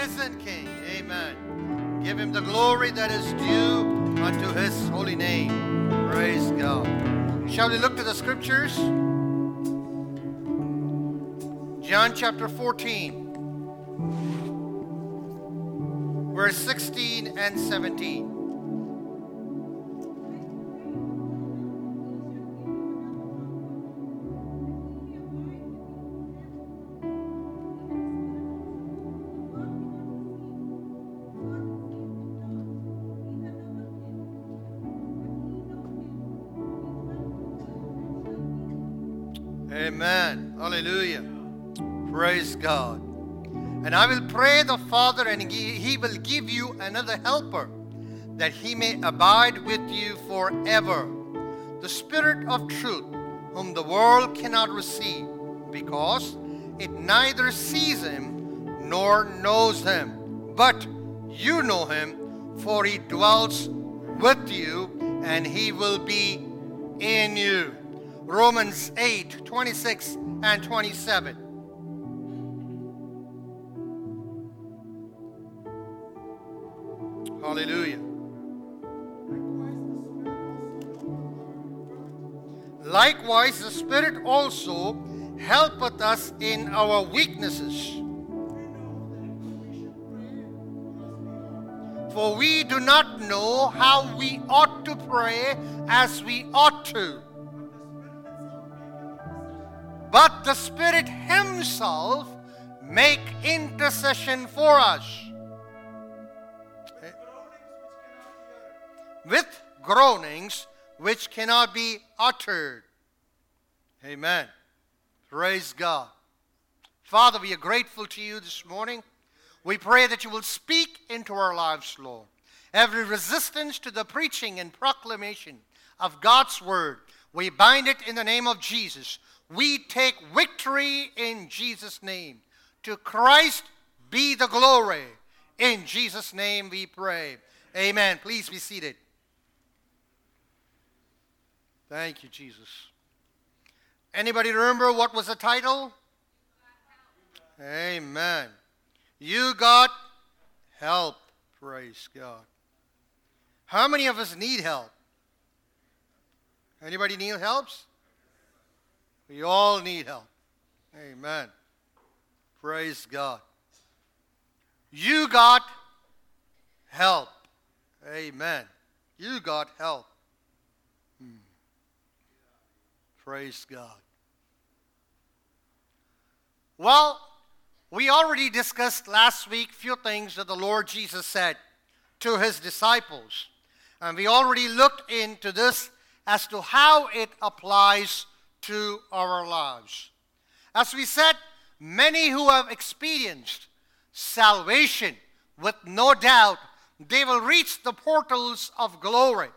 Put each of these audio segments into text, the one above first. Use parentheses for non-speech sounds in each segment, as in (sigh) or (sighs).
risen King. Amen. Give him the glory that is due unto his holy name. Praise God. Shall we look to the scriptures? John chapter 14, verse 16 and 17. He will give you another helper, that he may abide with you forever. The Spirit of truth, whom the world cannot receive, because it neither sees him nor knows him. But you know him, for he dwells with you, and he will be in you. Romans 8 26 and 27. Hallelujah. Likewise, the Spirit also helpeth us in our weaknesses. For we do not know how we ought to pray as we ought to. But the Spirit Himself make intercession for us. With groanings which cannot be uttered. Amen. Praise God. Father, we are grateful to you this morning. We pray that you will speak into our lives, Lord. Every resistance to the preaching and proclamation of God's word, we bind it in the name of Jesus. We take victory in Jesus' name. To Christ be the glory. In Jesus' name we pray. Amen. Please be seated. Thank you, Jesus. Anybody remember what was the title? Amen. You got help. Praise God. How many of us need help? Anybody need helps? We all need help. Amen. Praise God. You got help. Amen. You got help. Hmm. Praise God. Well, we already discussed last week few things that the Lord Jesus said to his disciples. And we already looked into this as to how it applies to our lives. As we said, many who have experienced salvation with no doubt they will reach the portals of glory.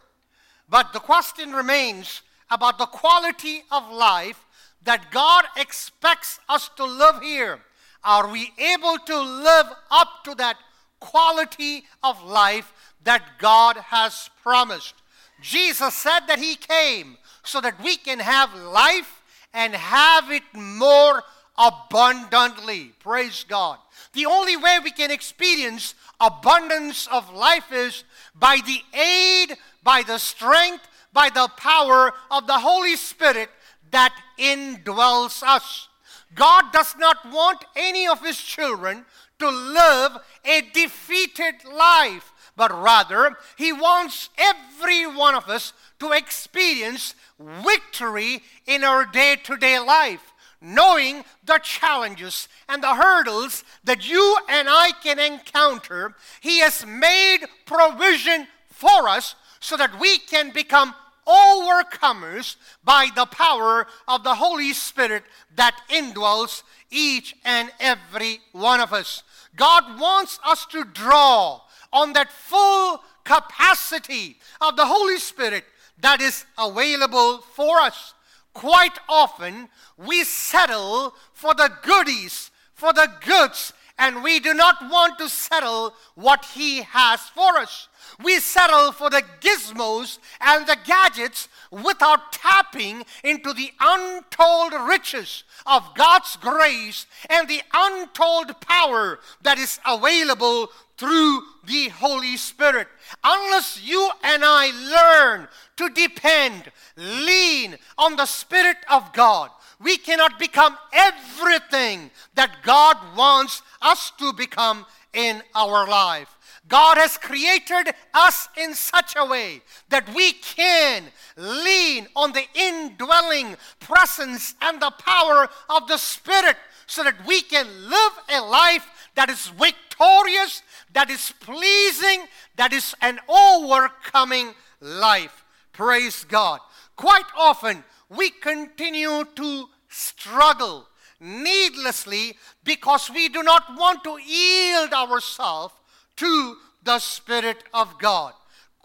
But the question remains about the quality of life that God expects us to live here. Are we able to live up to that quality of life that God has promised? Jesus said that He came so that we can have life and have it more abundantly. Praise God. The only way we can experience abundance of life is by the aid, by the strength, by the power of the Holy Spirit that indwells us. God does not want any of His children to live a defeated life, but rather, He wants every one of us to experience victory in our day to day life, knowing the challenges and the hurdles that you and I can encounter. He has made provision for us so that we can become overcomers by the power of the Holy Spirit that indwells each and every one of us. God wants us to draw on that full capacity of the Holy Spirit that is available for us. Quite often, we settle for the goodies, for the goods, and we do not want to settle what He has for us. We settle for the gizmos and the gadgets without tapping into the untold riches of God's grace and the untold power that is available through the Holy Spirit. Unless you and I learn to depend, lean on the Spirit of God, we cannot become everything that God wants us to become in our life. God has created us in such a way that we can lean on the indwelling presence and the power of the Spirit so that we can live a life that is victorious, that is pleasing, that is an overcoming life. Praise God. Quite often, we continue to struggle needlessly because we do not want to yield ourselves to the Spirit of God.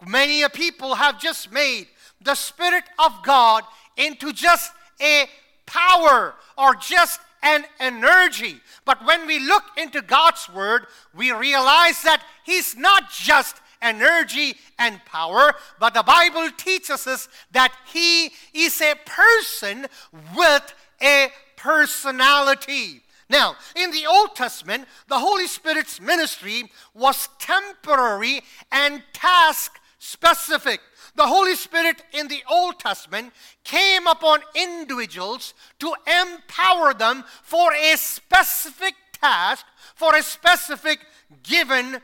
Many people have just made the Spirit of God into just a power or just an energy. But when we look into God's Word, we realize that He's not just energy and power, but the Bible teaches us that He is a person with a personality. Now, in the Old Testament, the Holy Spirit's ministry was temporary and task specific. The Holy Spirit in the Old Testament came upon individuals to empower them for a specific task, for a specific given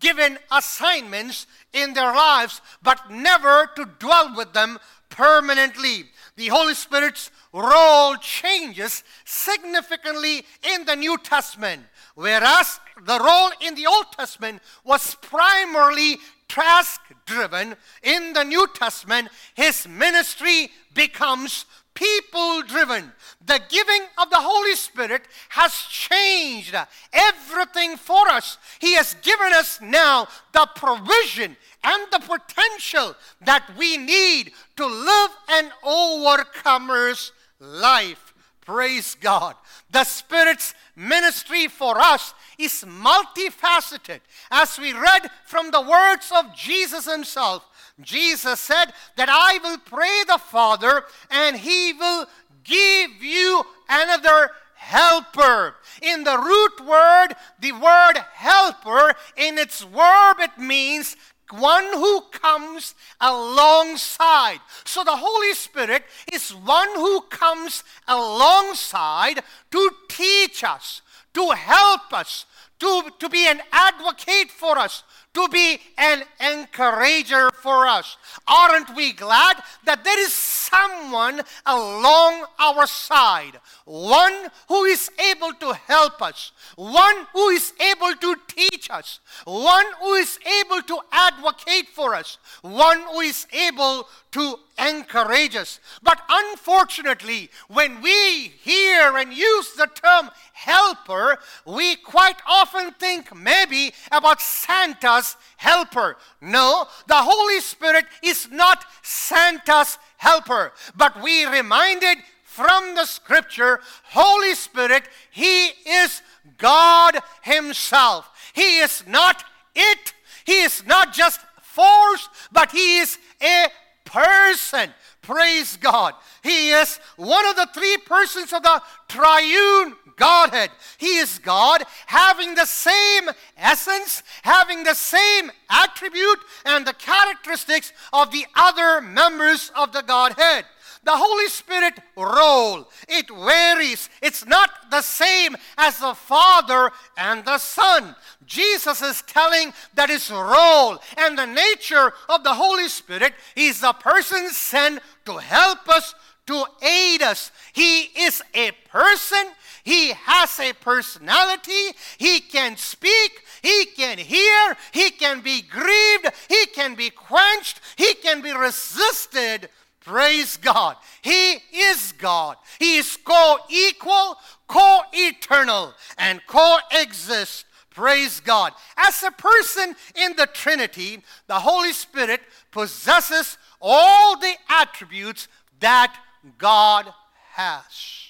given assignments in their lives, but never to dwell with them permanently. The Holy Spirit's role changes significantly in the New Testament, whereas the role in the Old Testament was primarily task driven. In the New Testament, his ministry becomes people driven. The giving of the Holy Spirit has changed everything for us. He has given us now the provision and the potential that we need to live an overcomer's life. Praise God. The Spirit's ministry for us is multifaceted. As we read from the words of Jesus Himself, Jesus said that I will pray the Father and He will give you another helper. In the root word, the word helper, in its verb, it means one who comes alongside. So the Holy Spirit is one who comes alongside to teach us, to help us, to, to be an advocate for us, to be an encourager for us. Aren't we glad that there is someone along our side? One who is able to help us, one who is able to teach us, one who is able to advocate for us, one who is able to encourage us. But unfortunately, when we hear and use the term helper, we quite often think maybe about Santa's helper. No, the Holy Spirit is not Santa's helper, but we reminded from the scripture, Holy Spirit, He is God Himself. He is not it, He is not just force, but He is a person. Praise God. He is one of the three persons of the triune Godhead. He is God, having the same essence, having the same attribute and the characteristics of the other members of the Godhead. The Holy Spirit role, it varies. It's not the same as the Father and the Son. Jesus is telling that his role and the nature of the Holy Spirit is the person sent to help us, to aid us. He is a person he has a personality. He can speak. He can hear. He can be grieved. He can be quenched. He can be resisted. Praise God. He is God. He is co equal, co eternal, and coexist. Praise God. As a person in the Trinity, the Holy Spirit possesses all the attributes that God has.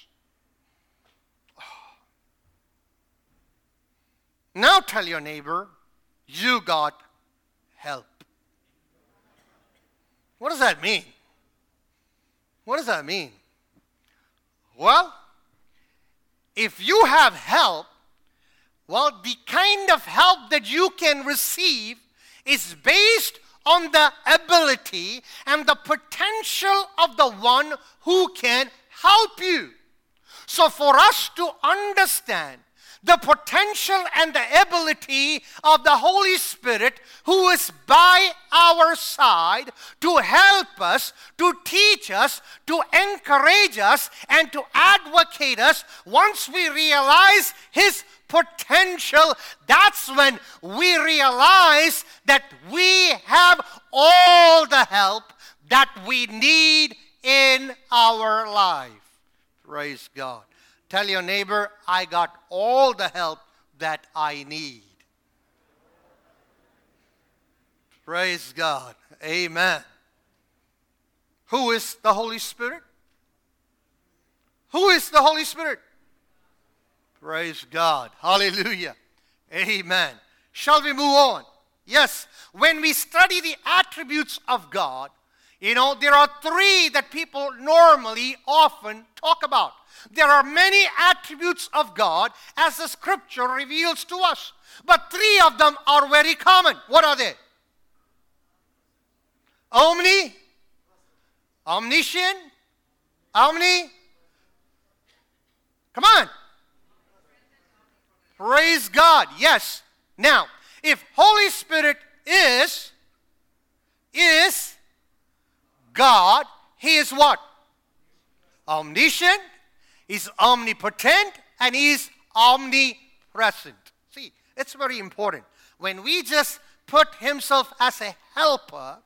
(sighs) Now tell your neighbor, you got help. What does that mean? What does that mean? Well, if you have help, well, the kind of help that you can receive is based on the ability and the potential of the one who can help you. So, for us to understand the potential and the ability of the Holy Spirit who is by our side to help us, to teach us, to encourage us, and to advocate us. Once we realize His potential, that's when we realize that we have all the help that we need in our life. Praise God. Tell your neighbor, I got all the help that I need. Praise God. Amen. Who is the Holy Spirit? Who is the Holy Spirit? Praise God. Hallelujah. Amen. Shall we move on? Yes. When we study the attributes of God, you know, there are three that people normally often talk about. There are many attributes of God as the scripture reveals to us, but three of them are very common. What are they? Omni, omniscient, omni. Come on. Praise God. Yes. Now, if Holy Spirit is is God, he is what? Omniscient, He's omnipotent and He's omnipresent. See, it's very important. When we just put Himself as a helper,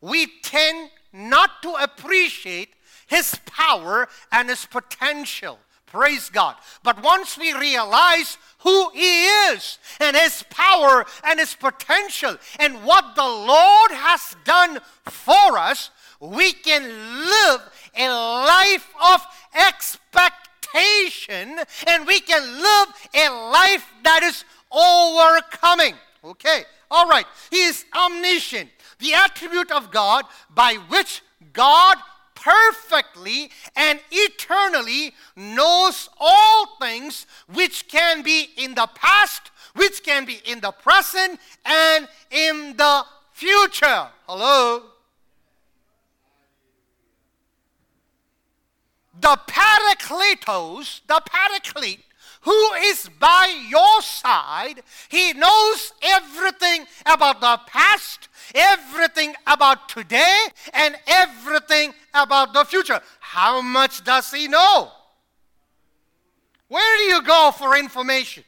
we tend not to appreciate His power and His potential. Praise God. But once we realize who He is and His power and His potential and what the Lord has done for us, we can live a life of expectation and we can live a life that is overcoming. Okay, all right. He is omniscient, the attribute of God by which God perfectly and eternally knows all things which can be in the past, which can be in the present, and in the future. Hello? The Parakletos, the Paraclete, who is by your side, he knows everything about the past, everything about today, and everything about the future. How much does he know? Where do you go for information?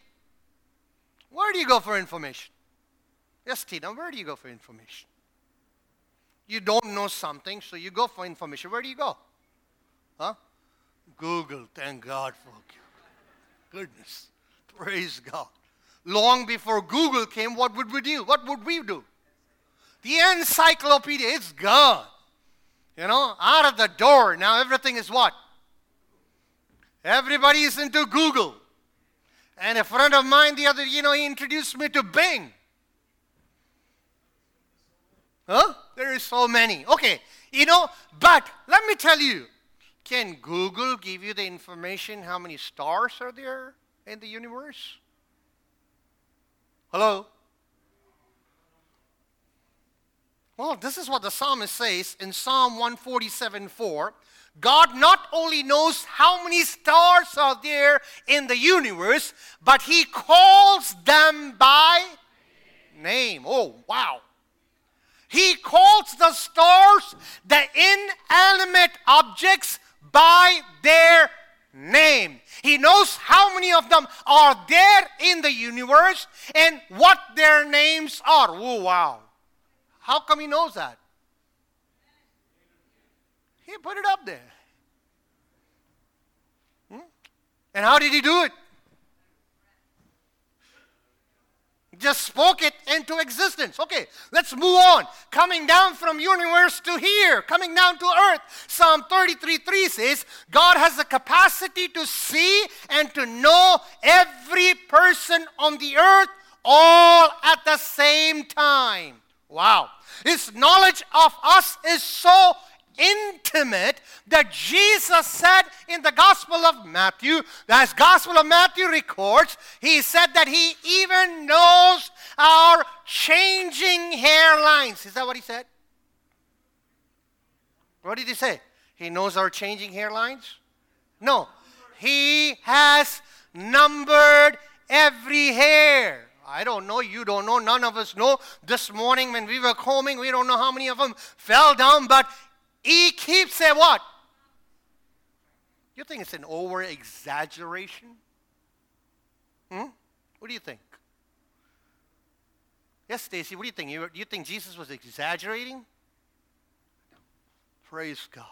Where do you go for information? Yes, Tina, where do you go for information? You don't know something, so you go for information. Where do you go? Huh? Google, thank God for goodness. Praise God. Long before Google came, what would we do? What would we do? The encyclopedia, it's gone. You know, out of the door. Now everything is what? Everybody is into Google. And a friend of mine the other, you know, he introduced me to Bing. Huh? There is so many. Okay, you know, but let me tell you, can Google give you the information how many stars are there in the universe? Hello? Well, this is what the psalmist says in Psalm 147 4. God not only knows how many stars are there in the universe, but He calls them by name. Oh, wow. He calls the stars, the inanimate objects, by their name. He knows how many of them are there in the universe and what their names are. Oh, wow. How come he knows that? He put it up there. Hmm? And how did he do it? Just spoke it into existence. Okay, let's move on. Coming down from universe to here, coming down to earth. Psalm 33 3 says, God has the capacity to see and to know every person on the earth all at the same time. Wow. His knowledge of us is so intimate that Jesus said in the Gospel of Matthew, as Gospel of Matthew records, he said that he even knows our changing hairlines. Is that what he said? What did he say? He knows our changing hairlines? No. He has numbered every hair. I don't know, you don't know, none of us know. This morning when we were combing, we don't know how many of them fell down, but he keeps saying what? You think it's an over exaggeration? Hmm? What do you think? Yes, Stacy, what do you think? You, you think Jesus was exaggerating? Praise God.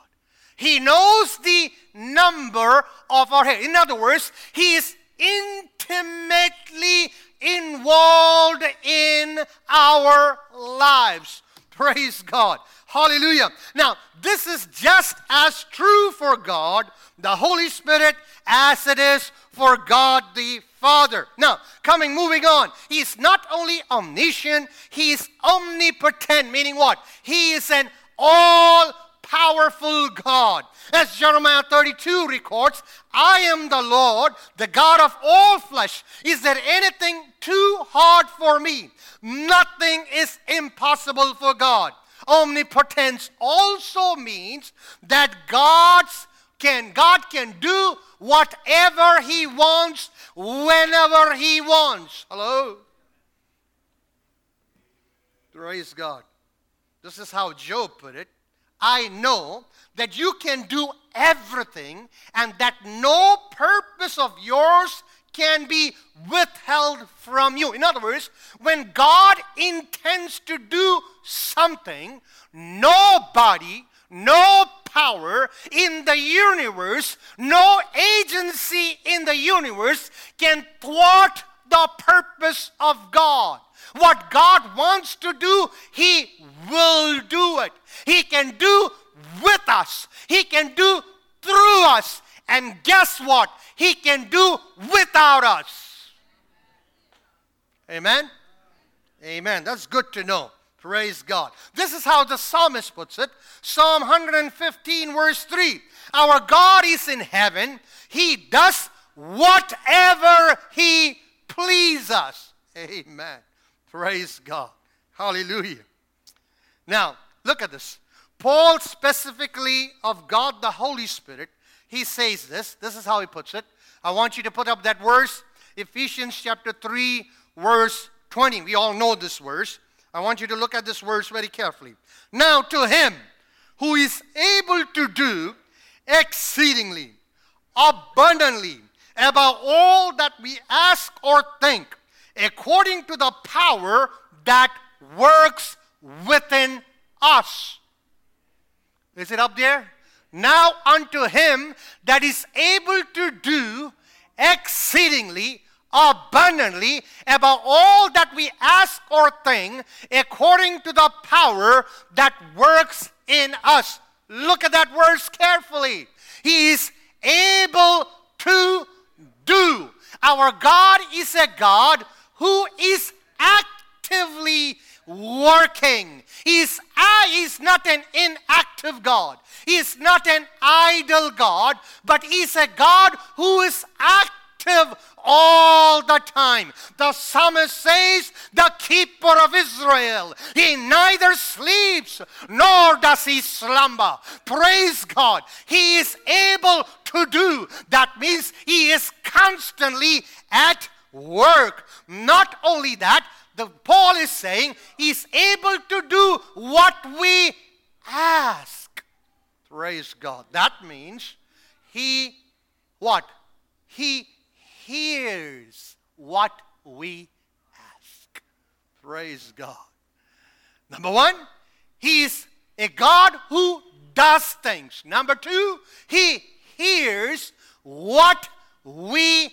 He knows the number of our hair. In other words, he is intimately involved in our lives. Praise God. Hallelujah. Now, this is just as true for God, the Holy Spirit, as it is for God the Father. Now, coming, moving on. He's not only omniscient, he's omnipotent, meaning what? He is an all powerful God. As Jeremiah 32 records, I am the Lord, the God of all flesh. Is there anything too hard for me? Nothing is impossible for God. Omnipotence also means that God's can God can do whatever he wants whenever he wants. Hello. Praise God. This is how Job put it. I know that you can do everything and that no purpose of yours can be withheld from you. In other words, when God intends to do something, nobody, no power in the universe, no agency in the universe can thwart the purpose of God. What God wants to do, He will do it. He can do with us, He can do through us. And guess what? He can do without us. Amen? Amen. That's good to know. Praise God. This is how the psalmist puts it Psalm 115, verse 3. Our God is in heaven, He does whatever He pleases. Amen. Praise God. Hallelujah. Now, look at this. Paul, specifically of God the Holy Spirit, he says this. This is how he puts it. I want you to put up that verse, Ephesians chapter 3, verse 20. We all know this verse. I want you to look at this verse very carefully. Now, to him who is able to do exceedingly, abundantly, above all that we ask or think, according to the power that works within us. Is it up there? Now unto him that is able to do exceedingly abundantly above all that we ask or think according to the power that works in us. Look at that verse carefully. He is able to do. Our God is a God who is actively working. He's, uh, he's not an inactive God. He's not an idle God, but He's a God who is active all the time. The psalmist says, The keeper of Israel, he neither sleeps nor does he slumber. Praise God. He is able to do. That means he is constantly at work. Not only that, the Paul is saying he's able to do what we ask. Praise God. That means he what? He hears what we ask. Praise God. Number one, he's a God who does things. Number two, he hears what we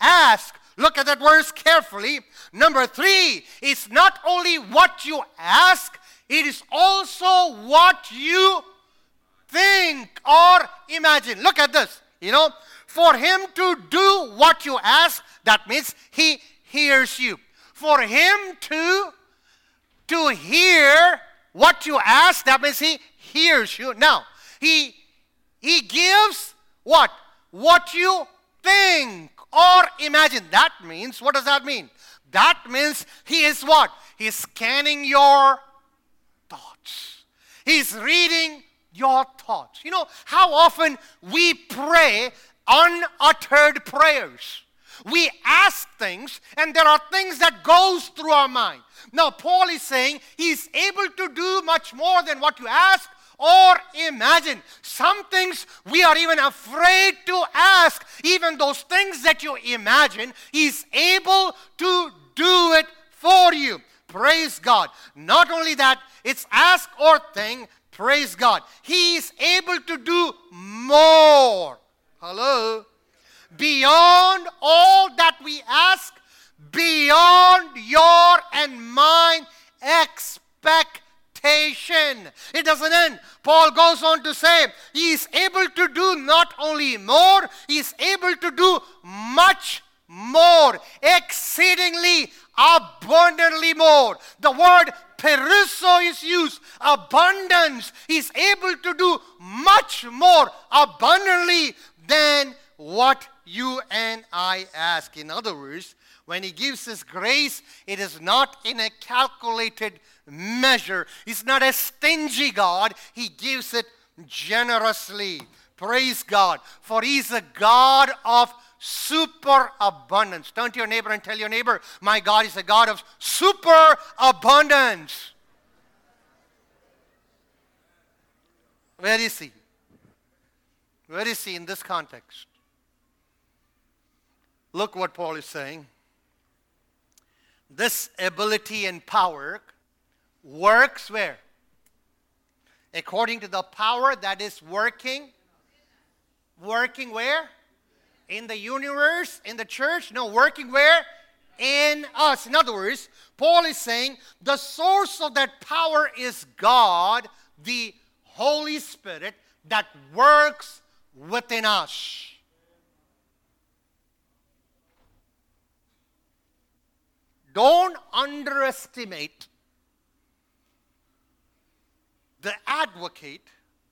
ask. Look at that verse carefully. Number three, it's not only what you ask, it is also what you think or imagine. Look at this. You know, for him to do what you ask, that means he hears you. for him to to hear what you ask. That means he hears you. Now, he he gives what? What you think or imagine. That means, what does that mean? That means he is what? He's scanning your thoughts. He's reading your thoughts. You know how often we pray unuttered prayers. We ask things and there are things that goes through our mind. Now Paul is saying he's able to do much more than what you ask or imagine. Some things we are even afraid to ask. Even those things that you imagine, He's able to do it for you. Praise God. Not only that, it's ask or thing, Praise God. He is able to do more. Hello? Beyond all that we ask, beyond your and mine expectation expectation. It doesn't end. Paul goes on to say, He is able to do not only more, He is able to do much more, exceedingly, abundantly more. The word peruso is used, abundance. He's able to do much more abundantly than what you and I ask. In other words, when He gives His grace, it is not in a calculated measure. He's not a stingy God, He gives it generously. Praise God. For He's a God of superabundance. Turn to your neighbor and tell your neighbor, My God is a God of superabundance. Where is He? Where is He in this context? Look what Paul is saying. This ability and power works where? According to the power that is working. Working where? In the universe, in the church? No, working where? In us. In other words, Paul is saying the source of that power is God, the Holy Spirit that works within us. Don't underestimate the advocate,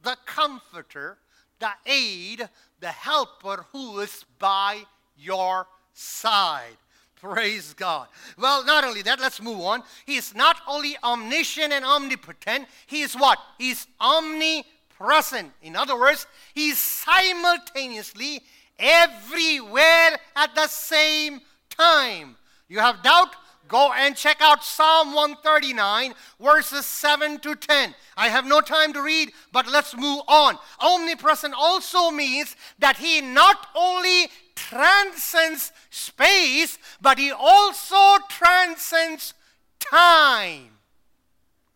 the comforter, the aid, the helper who is by your side. Praise God. Well, not only that, let's move on. He is not only omniscient and omnipotent, he is what? He's omnipresent. In other words, he's simultaneously everywhere at the same time. You have doubt? Go and check out Psalm 139, verses 7 to 10. I have no time to read, but let's move on. Omnipresent also means that he not only transcends space, but he also transcends time.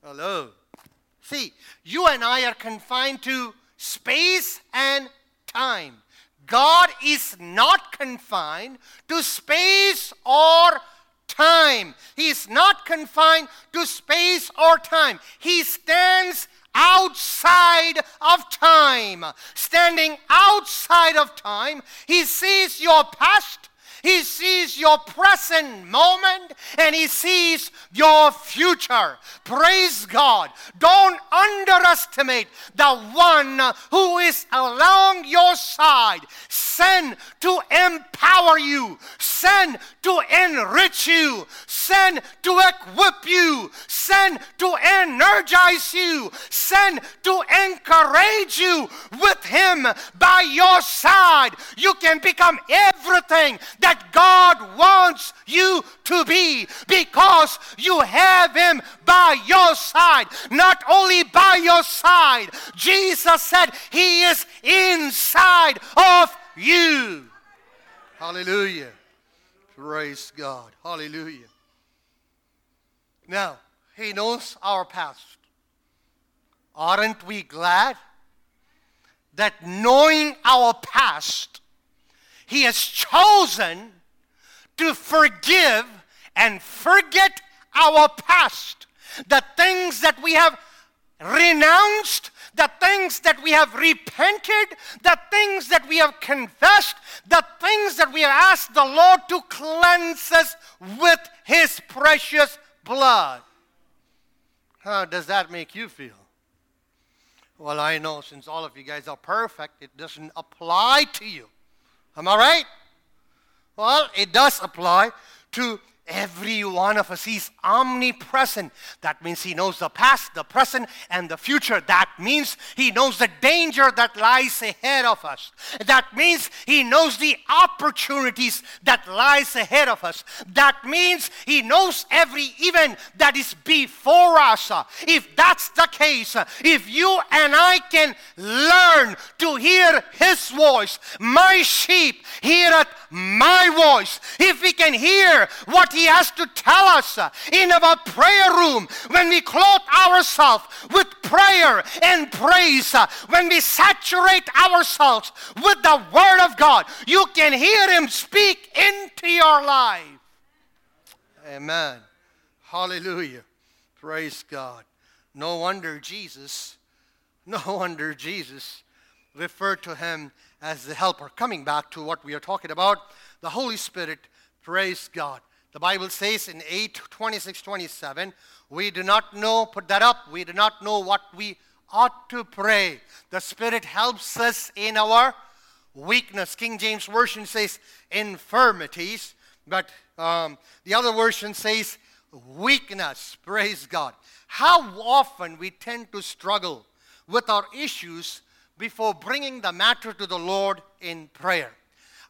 Hello. See, you and I are confined to space and time. God is not confined to space or time. He's not confined to space or time. He stands outside of time. Standing outside of time, He sees your past, he sees your present moment and He sees your future. Praise God. Don't underestimate the one who is along your side. Send to empower you, send to enrich you, send to equip you, send to energize you, send to encourage you with Him by your side. You can become everything that God wants you to be because you have Him by your side. Not only by your side, Jesus said He is inside of you. Hallelujah. Praise God. Hallelujah. Now, He knows our past. Aren't we glad that knowing our past, he has chosen to forgive and forget our past. The things that we have renounced, the things that we have repented, the things that we have confessed, the things that we have asked the Lord to cleanse us with His precious blood. How does that make you feel? Well, I know since all of you guys are perfect, it doesn't apply to you. Am I right? Well, it does apply to every one of us. He's omnipresent. That means he knows the past, the present, and the future. That means he knows the danger that lies ahead of us. That means he knows the opportunities that lies ahead of us. That means he knows every event that is before us. If that's the case, if you and I can learn to hear his voice, my sheep heareth my voice. If we can hear what he has to tell us uh, in our prayer room, when we clothe ourselves with prayer and praise, uh, when we saturate ourselves with the Word of God, you can hear Him speak into your life. Amen. Hallelujah. Praise God. No wonder Jesus, no (laughs) wonder Jesus referred to him as the helper. Coming back to what we are talking about, the Holy Spirit, praise God. The Bible says in 8 26 27, we do not know, put that up, we do not know what we ought to pray. The Spirit helps us in our weakness. King James Version says infirmities, but um, the other version says weakness. Praise God. How often we tend to struggle with our issues before bringing the matter to the Lord in prayer.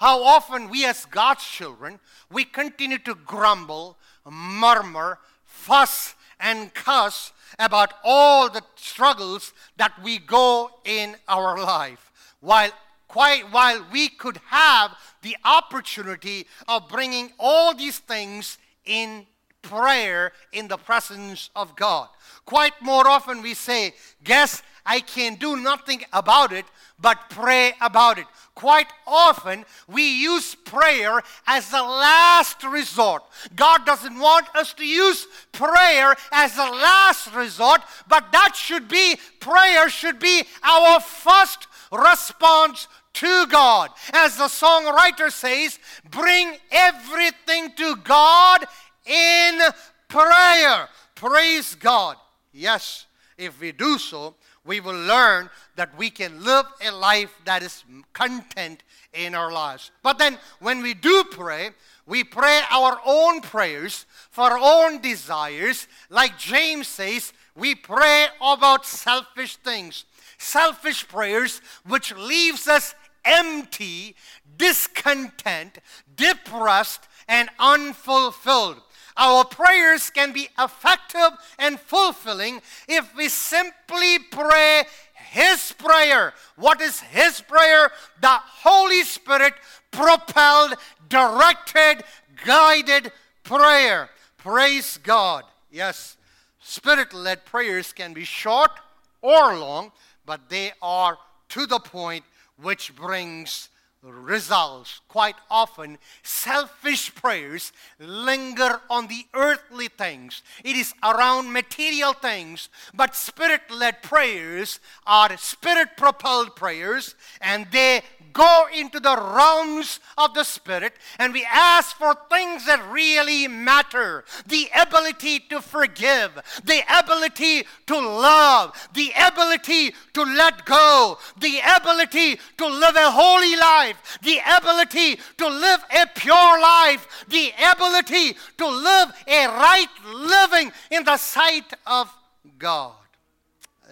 How often we, as God's children, we continue to grumble, murmur, fuss, and cuss about all the struggles that we go in our life, while quite while we could have the opportunity of bringing all these things in prayer in the presence of God. Quite more often we say, Guess I can do nothing about it but pray about it. Quite often, we use prayer as the last resort. God doesn't want us to use prayer as the last resort, but that should be, prayer should be our first response to God. As the songwriter says, bring everything to God in prayer. Praise God. Yes, if we do so, we will learn that we can live a life that is content in our lives. But then, when we do pray, we pray our own prayers for our own desires. Like James says, we pray about selfish things. Selfish prayers, which leaves us empty, discontent, depressed, and unfulfilled. Our prayers can be effective and fulfilling if we simply pray His prayer. What is His prayer? The Holy Spirit propelled, directed, guided prayer. Praise God. Yes, spirit led prayers can be short or long, but they are to the point, which brings results. Quite often, selfish prayers linger on the earthly things. It is around material things, but spirit led prayers are spirit propelled prayers and they go into the realms of the Spirit and we ask for things that really matter the ability to forgive, the ability to love, the ability to let go, the ability to live a holy life, the ability to live a pure life, the ability to live a right living in the sight of God.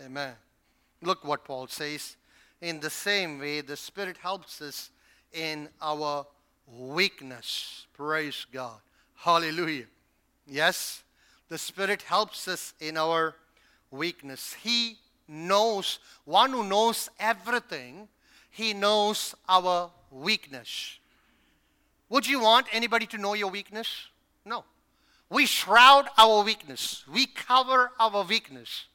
Amen. Look what Paul says in the same way, the Spirit helps us in our weakness. Praise God. Hallelujah. Yes, the Spirit helps us in our weakness. He knows, one who knows everything, He knows our weakness. Would you want anybody to know your weakness? No. We shroud our weakness, we cover our weakness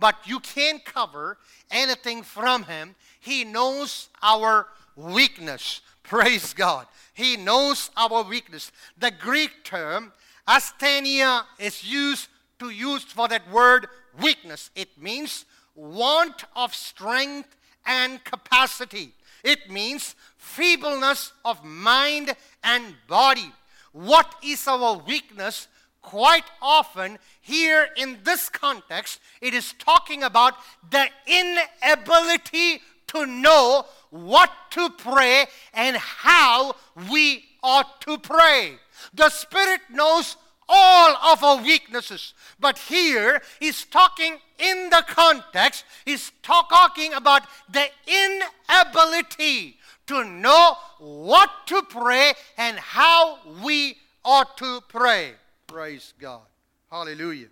but you can't cover anything from him. He knows our weakness. (laughs) Praise God. He knows our weakness. The Greek term asthenia is used to use for that word weakness. It means want of strength and capacity. It means feebleness of mind and body. What is our weakness? quite often here in this context, it is talking about the inability to know what to pray and how we ought to pray. The Spirit knows all of our weaknesses. But here he's talking in the context, he's talking about the inability to know what to pray and how we ought to pray. Praise God. Hallelujah.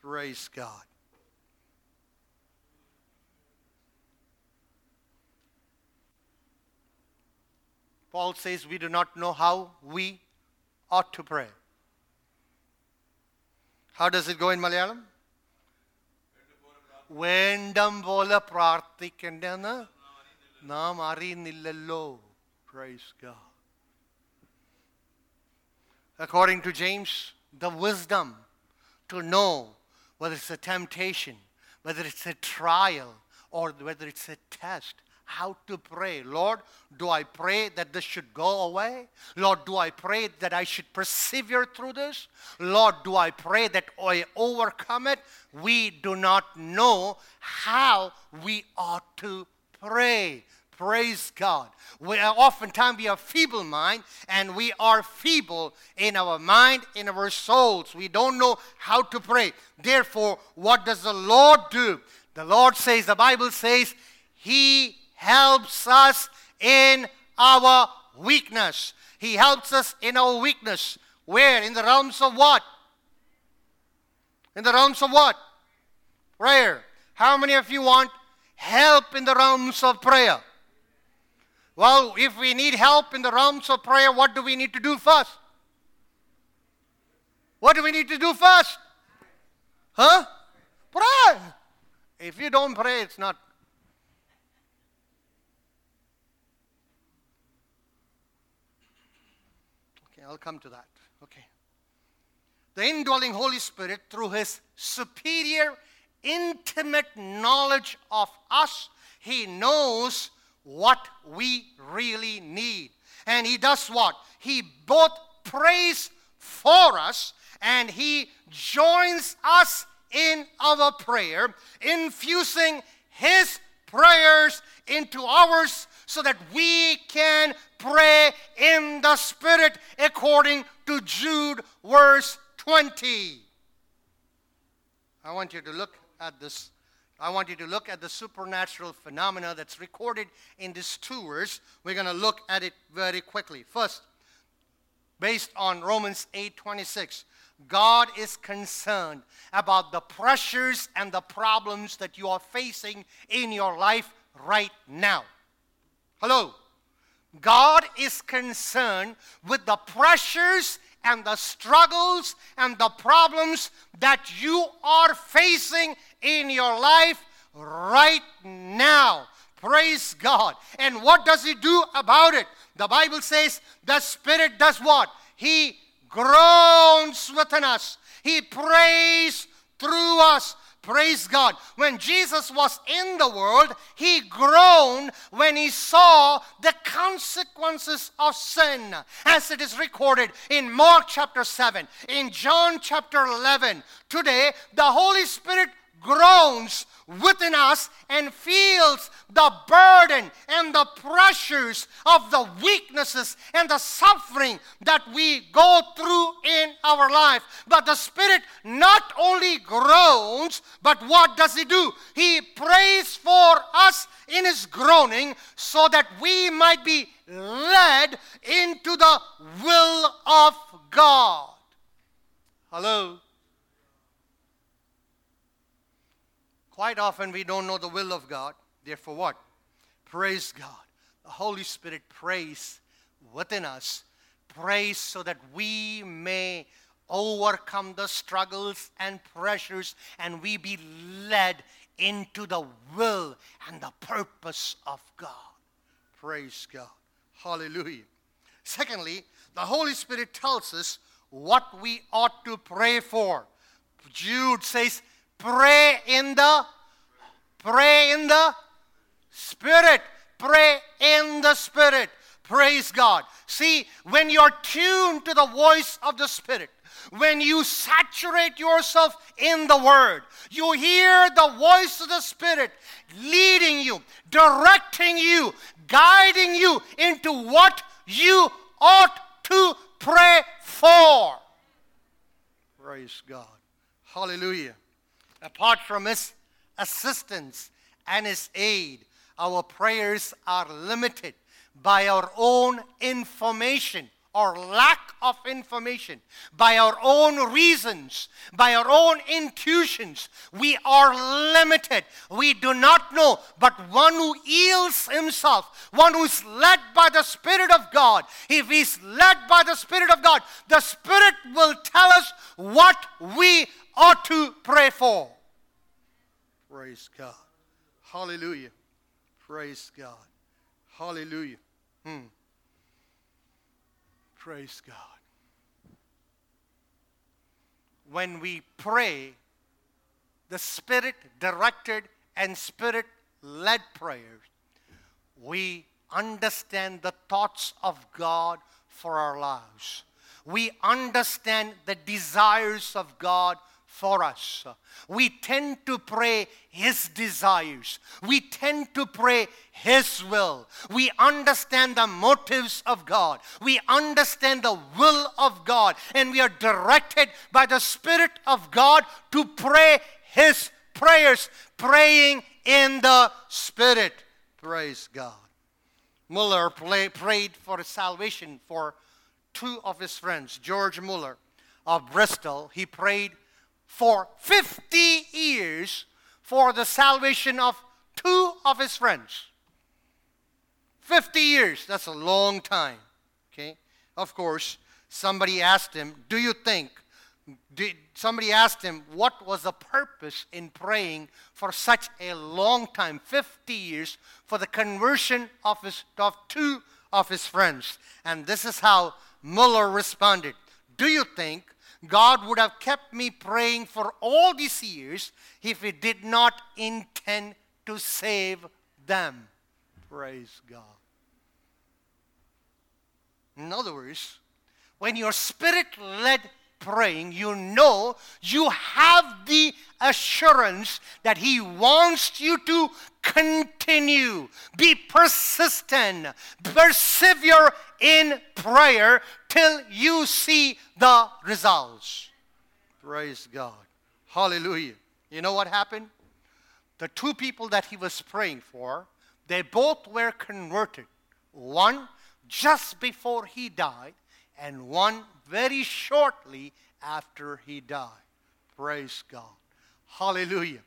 Praise God. Paul says we do not know how we ought to pray. How does it go in Malayalam? വേണ്ടം പോലെ പ്രാർത്ഥിക്കേണ്ടെന്ന് നാം അറിയുന്നില്ലല്ലോ price God. According to James, the wisdom to know whether it's a temptation, whether it's a trial, or whether it's a test, how to pray. Lord, do I pray that this should go away? Lord, do I pray that I should persevere through this? Lord, do I pray that I overcome it? We do not know how we ought to pray. Praise God. We are oftentimes we are feeble mind and we are feeble in our mind, in our souls. We don't know how to pray. Therefore, what does the Lord do? The Lord says, the Bible says, He helps us in our weakness. He helps us in our weakness. Where? In the realms of what? In the realms of what? Prayer. How many of you want help in the realms of prayer? Well, if we need help in the realms of prayer, what do we need to do first? What do we need to do first? Huh? Pray. If you don't pray, it's not I'll come to that. Okay. The indwelling Holy Spirit, through his superior, intimate knowledge of us, he knows what we really need. And he does what? He both prays for us and he joins us in our prayer, infusing his prayers into ours so that we can pray in the Spirit according to Jude verse 20. I want you to look at this. I want you to look at the supernatural phenomena that's recorded in these two verses. We're going to look at it very quickly. First, based on Romans 8:26, God is concerned about the pressures and the problems that you are facing in your life right now. Hello. God is concerned with the pressures and the struggles and the problems that you are facing in your life right now. Praise God. And what does He do about it? The Bible says the Spirit does what? He groans within us, He prays through us. Praise God. When Jesus was in the world, he groaned when he saw the consequences of sin, as it is recorded in Mark chapter 7, in John chapter 11. Today, the Holy Spirit groans within us and feels the burden and the pressures of the weaknesses and the suffering that we go through in our life. But the Spirit not only groans, but what does He do? He prays for us in His groaning so that we might be led into the will of God. Hello? Quite often we don't know the will of God. Therefore, what? Praise God. The Holy Spirit prays within us, prays so that we may overcome the struggles and pressures and we be led into the will and the purpose of God. Praise God. Hallelujah. Secondly, the Holy Spirit tells us what we ought to pray for. Jude says, Pray in the pray in the spirit. Pray in the spirit. Praise God. See, when you're tuned to the voice of the Spirit, when you saturate yourself in the Word, you hear the voice of the Spirit leading you, directing you, guiding you into what you ought to pray for. Praise God. Hallelujah. Apart from His assistance and His aid, our prayers are limited by our own information or lack of information, by our own reasons, by our own intuitions. We are limited. We do not know. But one who yields himself, one who is led by the Spirit of God, if he's led by the Spirit of God, the Spirit will tell us what we ought to pray for. Praise God. Hallelujah. Praise God. Hallelujah. Hmm. Praise God. When we pray, the Spirit directed and Spirit led prayers, we understand the thoughts of God for our lives. We understand the desires of God for us. We tend to pray His desires. We tend to pray His will. We understand the motives of God. We understand the will of God. And we are directed by the Spirit of God to pray His prayers, praying in the Spirit. Praise God. Muller play, prayed for salvation for two of his friends, George Muller of Bristol. He prayed for 50 years for the salvation of two of his friends. 50 years, that's a long time. Okay? Of course, somebody asked him, Do you think? Did, somebody asked him, What was the purpose in praying for such a long time, 50 years, for the conversion of, his, of two of his friends? And this is how Muller responded Do you think God would have kept me praying for all these years if He did not intend to save them. Praise God. In other words, when you're spirit led praying, you know you have the assurance that He wants you to continue, be persistent, persevere in prayer till you see the results. Praise God. Hallelujah. You know what happened? The two people that he was praying for, they both were converted. One just before he died, and one very shortly after he died. Praise God. Hallelujah.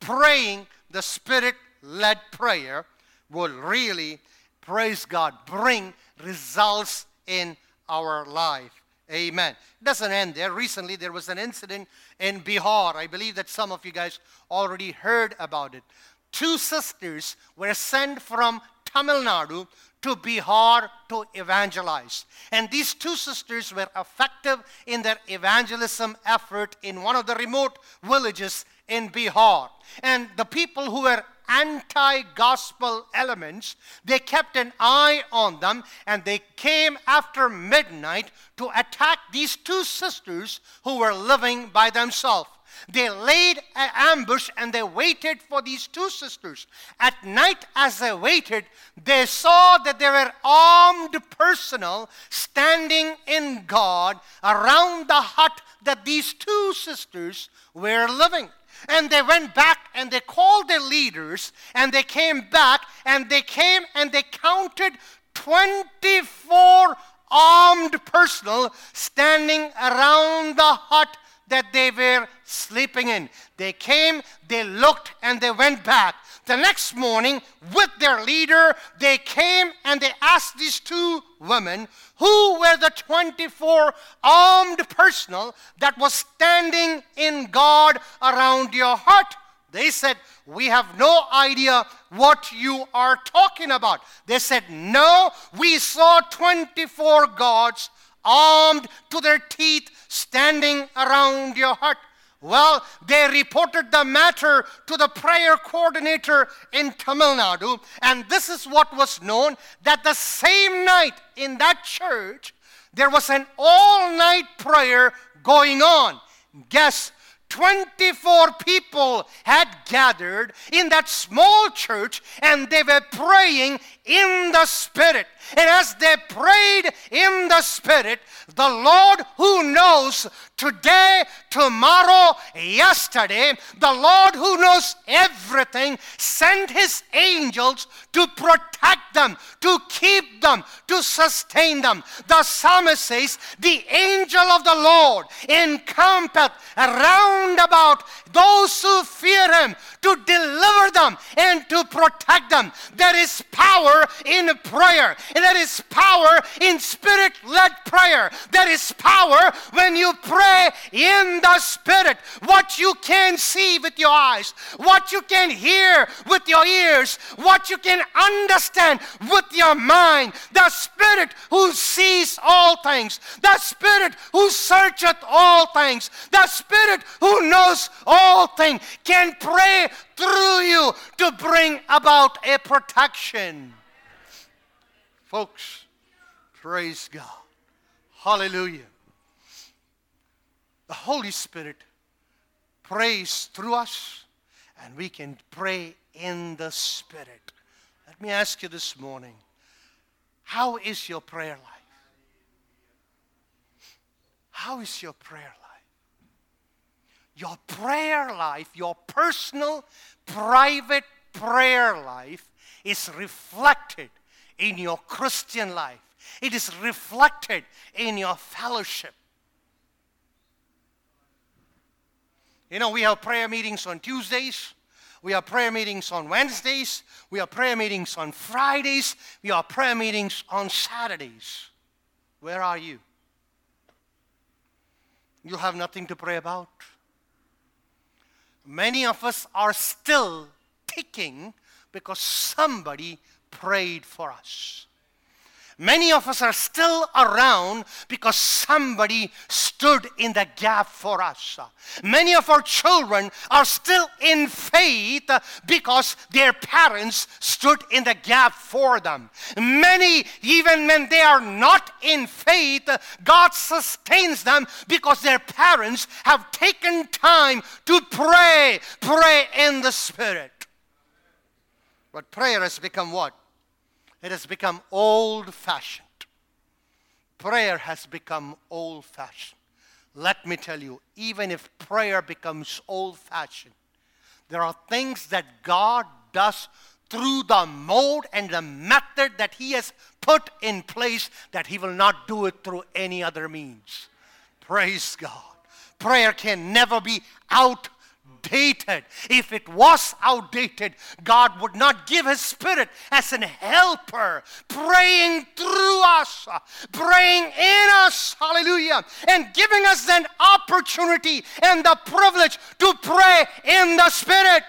Praying the Spirit led prayer will really, praise God, bring results in our life. Amen. It doesn't end there. Recently, there was an incident in Bihar. I believe that some of you guys already heard about it. Two sisters were sent from Tamil Nadu to Bihar to evangelize. And these two sisters were effective in their evangelism effort in one of the remote villages in Bihar. And the people who were anti gospel elements, they kept an eye on them and they came after midnight to attack these two sisters who were living by themselves. They laid an ambush and they waited for these two sisters. At night, as they waited, they saw that there were armed personnel standing in guard around the hut that these two sisters were living. And they went back and they called their leaders and they came back and they came and they counted 24 armed personnel standing around the hut that they were sleeping in. They came, they looked, and they went back. The next morning, with their leader, they came and they asked these two women who were the 24 armed personnel that was standing in guard around your hut. They said, We have no idea what you are talking about. They said, No, we saw 24 guards armed to their teeth standing around your hut. Well, they reported the matter to the prayer coordinator in Tamil Nadu, and this is what was known that the same night in that church, there was an all night prayer going on. Guess 24 people had gathered in that small church and they were praying in the Spirit. And as they prayed in the Spirit, the Lord who knows today, tomorrow, yesterday, the Lord who knows everything sent his angels to protect them, to keep them, to sustain them. The psalmist says, The angel of the Lord encampeth round about those who fear him to deliver them and to protect them. There is power in prayer, and there is power in spirit led prayer. There is power when you pray in the spirit. What you can see with your eyes, what you can hear with your ears, what you can understand with your mind. The spirit who sees all things, the spirit who searcheth all things, the spirit who knows all things can pray through you to bring about a protection. Folks, praise God. Hallelujah. The Holy Spirit prays through us, and we can pray in the Spirit. Let me ask you this morning how is your prayer life? How is your prayer life? Your prayer life, your personal, private prayer life, is reflected in your Christian life. It is reflected in your fellowship. You know, we have prayer meetings on Tuesdays. We have prayer meetings on Wednesdays. We have prayer meetings on Fridays. We have prayer meetings on Saturdays. Where are you? You have nothing to pray about. Many of us are still ticking because somebody prayed for us. Many of us are still around because somebody stood in the gap for us. Many of our children are still in faith because their parents stood in the gap for them. Many, even when they are not in faith, God sustains them because their parents have taken time to pray, pray in the Spirit. But prayer has become what? It has become old fashioned. Prayer has become old fashioned. Let me tell you, even if prayer becomes old fashioned, there are things that God does through the mode and the method that He has put in place that He will not do it through any other means. Praise God. Prayer can never be out outdated. If it was outdated, God would not give His Spirit as an helper, praying through us, praying in us, hallelujah, and giving us an opportunity and the privilege to pray in the Spirit.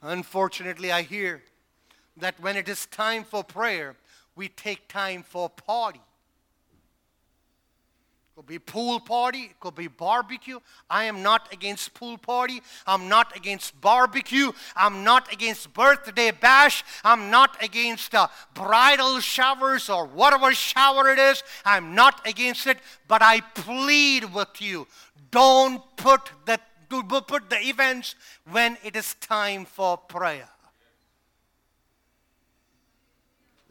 Unfortunately, I hear that when it is time for prayer, we take time for party could be pool party, could be barbecue. I am not against pool party. I'm not against barbecue. I'm not against birthday bash. I'm not against uh, bridal showers or whatever shower it is. I'm not against it, but I plead with you. Don't put the put the events when it is time for prayer.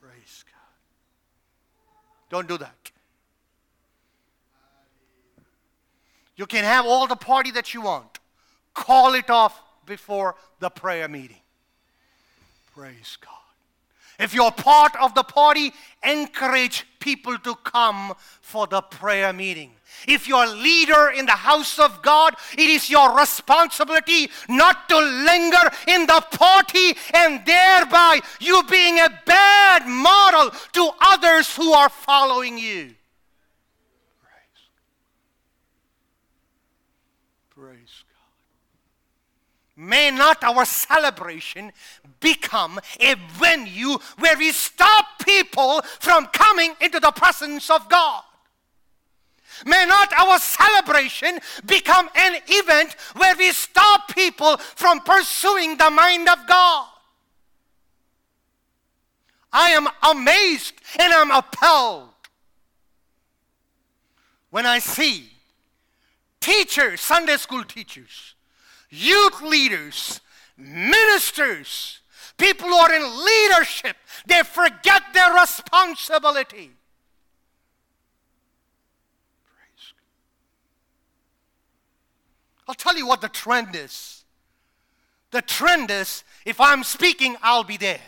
Praise God. Don't do that. You can have all the party that you want. Call it off before the prayer meeting. Praise God. If you're part of the party, encourage people to come for the prayer meeting. If you're a leader in the house of God, it is your responsibility not to linger in the party and thereby you being a bad model to others who are following you. May not our celebration become a venue where we stop people from coming into the presence of God. May not our celebration become an event where we stop people from pursuing the mind of God. I am amazed and I'm appalled when I see teachers, Sunday school teachers, youth leaders, ministers, people who are in leadership, they forget their responsibility. I'll tell you what the trend is. The trend is if I'm speaking, I'll be there.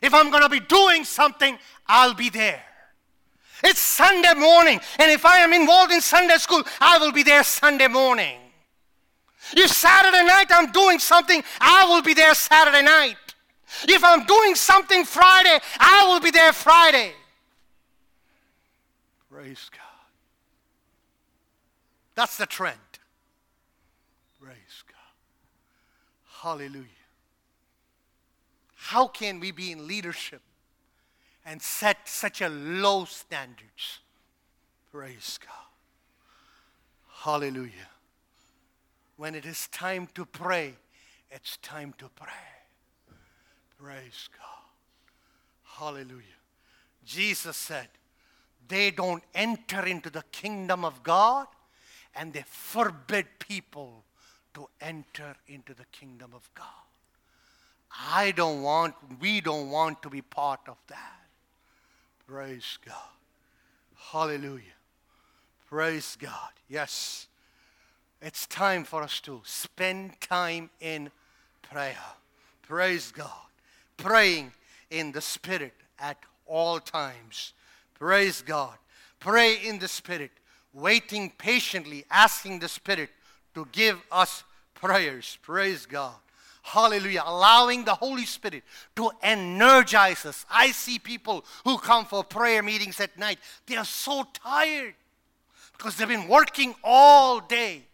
If I'm going to be doing something, I'll be there. It's Sunday morning, and if I am involved in Sunday school, I will be there Sunday morning. If Saturday night I'm doing something, I will be there Saturday night. If I'm doing something Friday, I will be there Friday. Praise God. That's the trend. Praise God. Hallelujah. How can we be in leadership and set such a low standards? Praise God. Hallelujah. When it is time to pray, it's time to pray. Praise God. Hallelujah. Jesus said, they don't enter into the kingdom of God and they forbid people to enter into the kingdom of God. I don't want, we don't want to be part of that. Praise God. Hallelujah. Praise God. Yes. It's time for us to spend time in prayer. Praise God. Praying in the Spirit at all times. Praise God. Pray in the Spirit, waiting patiently, asking the Spirit to give us prayers. Praise God. Hallelujah. Allowing the Holy Spirit to energize us. I see people who come for prayer meetings at night. They are so tired because they've been working all day.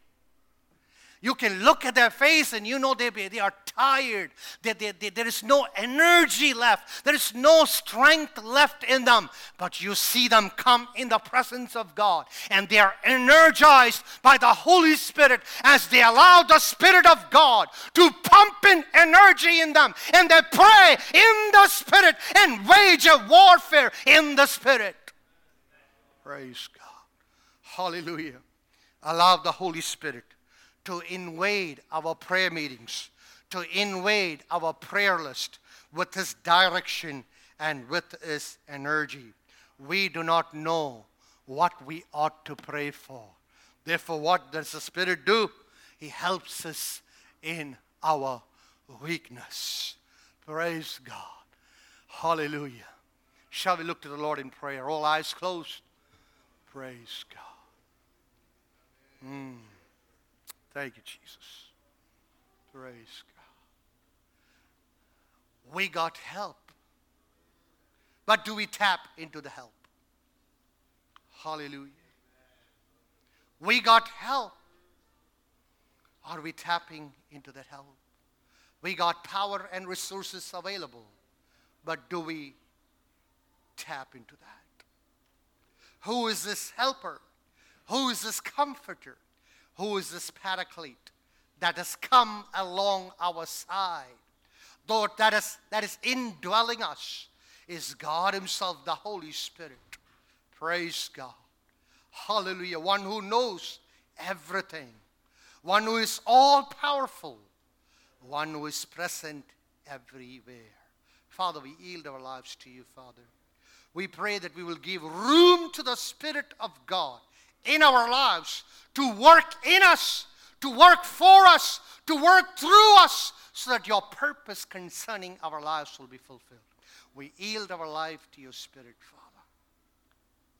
You can look at their face and you know they, they are tired. They, they, they, there is no energy left. There is no strength left in them. But you see them come in the presence of God and they are energized by the Holy Spirit as they allow the Spirit of God to pump in energy in them. And they pray in the Spirit and wage a warfare in the Spirit. Praise God. Hallelujah. Allow the Holy Spirit to invade our prayer meetings, to invade our prayer list with His direction and with His energy. We do not know what we ought to pray for. Therefore, what does the Spirit do? He helps us in our weakness. Praise God. Hallelujah. Shall we look to the Lord in prayer? All eyes closed. Praise God. Mm. Thank you, Jesus. Praise God. We got help. But do we tap into the help? Hallelujah. We got help. Are we tapping into that help? We got power and resources available, but do we tap into that? Who is this helper? Who is this comforter? Who is this paraclete that has come along our side. Lord, that is, that is indwelling us is God Himself, the Holy Spirit. Praise God. Hallelujah. One who knows everything, one who is all powerful, one who is present everywhere. Father, we yield our lives to you, Father. We pray that we will give room to the Spirit of God in our lives to work in us, to work for us, to work through us, so that your purpose concerning our lives will be fulfilled. We yield our life to your Spirit, Father.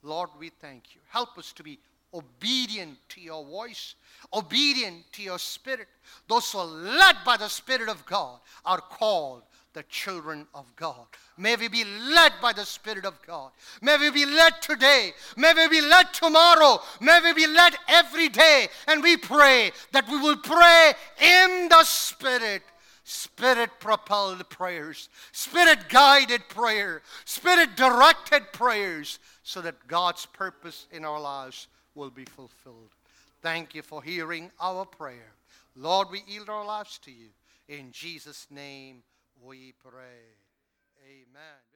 Lord, we thank you. Help us to be obedient to your voice, obedient to your Spirit. Those who are led by the Spirit of God are called the children of God. May we be led by the Spirit of God. May we be led today. May we be led tomorrow. May we be led every day. And we pray that we will pray in the Spirit. Spirit propelled prayers, Spirit guided prayer, Spirit directed prayers, so that God's purpose in our lives will be fulfilled. Thank you for hearing our prayer. Lord, we yield our lives to you. In Jesus' name we pray. Amen.